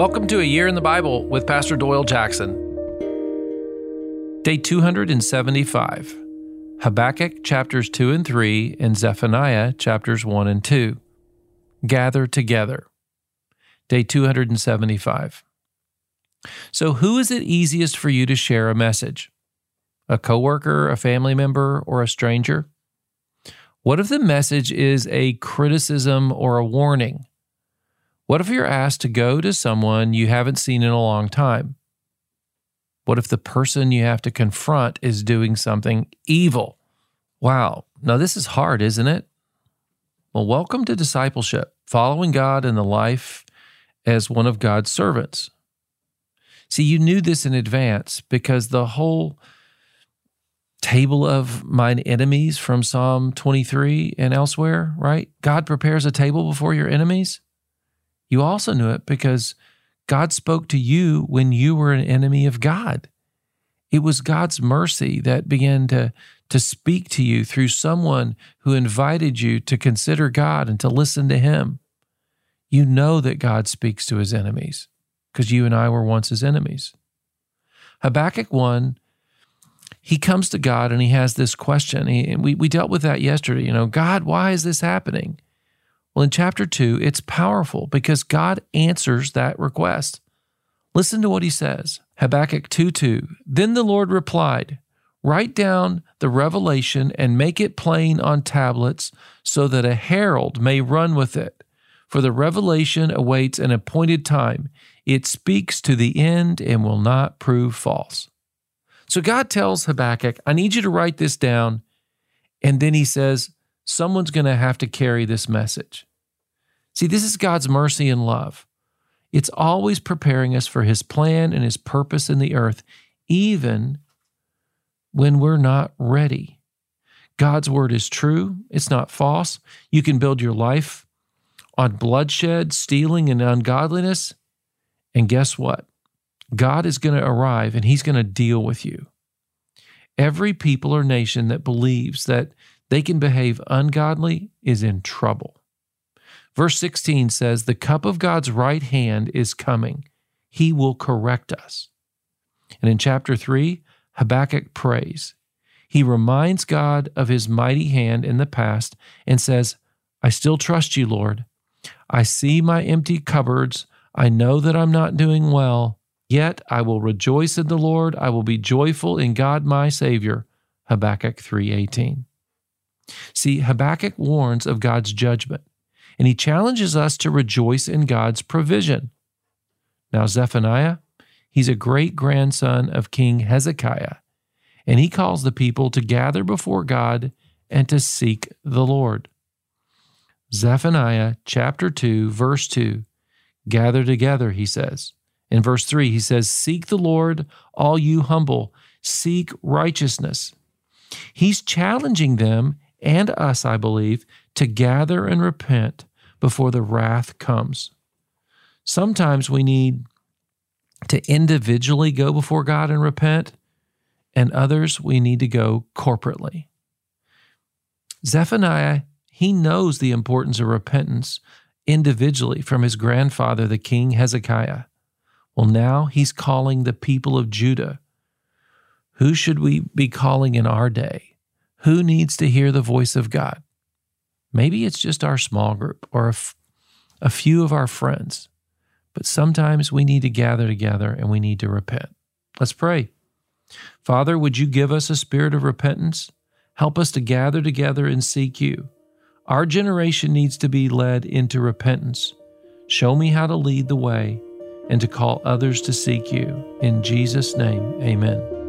Welcome to A Year in the Bible with Pastor Doyle Jackson. Day 275, Habakkuk chapters 2 and 3, and Zephaniah chapters 1 and 2. Gather together. Day 275. So, who is it easiest for you to share a message? A coworker, a family member, or a stranger? What if the message is a criticism or a warning? What if you're asked to go to someone you haven't seen in a long time? What if the person you have to confront is doing something evil? Wow. Now, this is hard, isn't it? Well, welcome to discipleship, following God in the life as one of God's servants. See, you knew this in advance because the whole table of mine enemies from Psalm 23 and elsewhere, right? God prepares a table before your enemies. You also knew it because God spoke to you when you were an enemy of God. It was God's mercy that began to, to speak to you through someone who invited you to consider God and to listen to Him. You know that God speaks to His enemies because you and I were once His enemies. Habakkuk 1, he comes to God and he has this question. He, and we, we dealt with that yesterday. You know, God, why is this happening? Well, in chapter 2, it's powerful because God answers that request. Listen to what he says Habakkuk 2 2. Then the Lord replied, Write down the revelation and make it plain on tablets so that a herald may run with it. For the revelation awaits an appointed time. It speaks to the end and will not prove false. So God tells Habakkuk, I need you to write this down. And then he says, someone's going to have to carry this message. See, this is God's mercy and love. It's always preparing us for his plan and his purpose in the earth, even when we're not ready. God's word is true, it's not false. You can build your life on bloodshed, stealing, and ungodliness. And guess what? God is going to arrive and he's going to deal with you. Every people or nation that believes that they can behave ungodly is in trouble. Verse 16 says, The cup of God's right hand is coming. He will correct us. And in chapter 3, Habakkuk prays. He reminds God of his mighty hand in the past and says, I still trust you, Lord. I see my empty cupboards. I know that I'm not doing well. Yet I will rejoice in the Lord. I will be joyful in God my Savior. Habakkuk 3:18. See, Habakkuk warns of God's judgment, and he challenges us to rejoice in God's provision. Now, Zephaniah, he's a great grandson of King Hezekiah, and he calls the people to gather before God and to seek the Lord. Zephaniah chapter 2, verse 2 Gather together, he says. In verse 3, he says, Seek the Lord, all you humble, seek righteousness. He's challenging them and us, I believe, to gather and repent before the wrath comes. Sometimes we need to individually go before God and repent, and others we need to go corporately. Zephaniah, he knows the importance of repentance individually from his grandfather, the king Hezekiah. Well, now he's calling the people of Judah. Who should we be calling in our day? Who needs to hear the voice of God? Maybe it's just our small group or a, f- a few of our friends, but sometimes we need to gather together and we need to repent. Let's pray. Father, would you give us a spirit of repentance? Help us to gather together and seek you. Our generation needs to be led into repentance. Show me how to lead the way and to call others to seek you. In Jesus' name, amen.